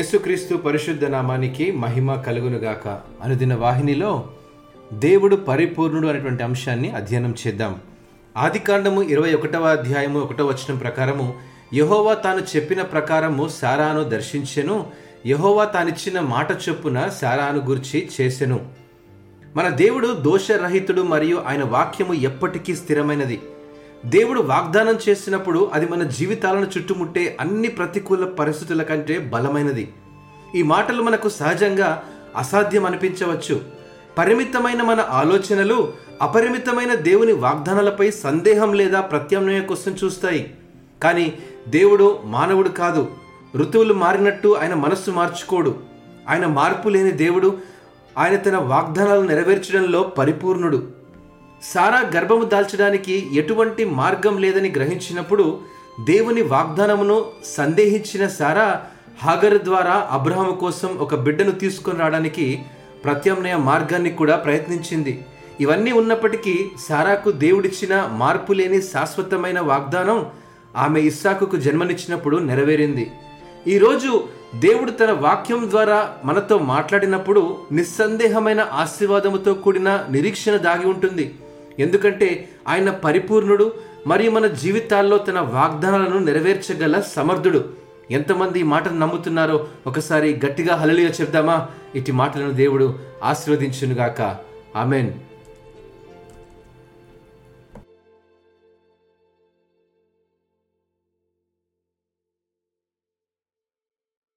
యేసుక్రీస్తు పరిశుద్ధ నామానికి మహిమ కలుగునుగాక అనుదిన వాహినిలో దేవుడు పరిపూర్ణుడు అనేటువంటి అంశాన్ని అధ్యయనం చేద్దాం. ఆదికాండము ఇరవై ఒకటవ అధ్యాయము ఒకటవ వచనం ప్రకారము యహోవా తాను చెప్పిన ప్రకారము సారాను దర్శించెను యహోవా తానిచ్చిన మాట చొప్పున సారాను గురించి చేసెను. మన దేవుడు దోషరహితుడు మరియు ఆయన వాక్యము ఎప్పటికీ స్థిరమైనది. దేవుడు వాగ్దానం చేసినప్పుడు అది మన జీవితాలను చుట్టుముట్టే అన్ని ప్రతికూల పరిస్థితుల కంటే బలమైనది. ఈ మాటలు మనకు సహజంగా అసాధ్యం అనిపించవచ్చు. పరిమితమైన మన ఆలోచనలు అపరిమితమైన దేవుని వాగ్దానాలపై సందేహం లేదా ప్రత్యామ్నాయం కోసం చూస్తాయి. కానీ దేవుడు మానవుడు కాదు. ఋతువులు మారినట్టు ఆయన మనస్సు మార్చుకోడు. ఆయన మార్పు లేని దేవుడు ఆయన తన వాగ్దానాలు నెరవేర్చడంలో పరిపూర్ణుడు. సారా గర్భము దాల్చడానికి ఎటువంటి మార్గం లేదని గ్రహించినప్పుడు దేవుని వాగ్దానమును సందేహించిన సారా హాగర్ ద్వారా అబ్రహాము కోసం ఒక బిడ్డను తీసుకొని రావడానికి ప్రత్యామ్నాయ మార్గాన్ని కూడా ప్రయత్నించింది. ఇవన్నీ ఉన్నప్పటికీ సారాకు దేవుడిచ్చిన మార్పు లేని శాశ్వతమైన వాగ్దానం ఆమె ఇస్సాకుకు జన్మనిచ్చినప్పుడు నెరవేరింది. ఈరోజు దేవుడు తన వాక్యం ద్వారా మనతో మాట్లాడినప్పుడు నిస్సందేహమైన ఆశీర్వాదముతో కూడిన నిరీక్షణ దాగి ఉంటుంది. ఎందుకంటే ఆయన పరిపూర్ణుడు మరియు మన జీవితాల్లో తన వాగ్దానాలను నెరవేర్చగల సమర్థుడు. ఎంతమంది ఈ మాటను నమ్ముతున్నారో ఒకసారి గట్టిగా హలలిగా చెప్దామా? ఇటు మాటలను దేవుడు ఆశీర్వదించునుగాక. ఆమెన్.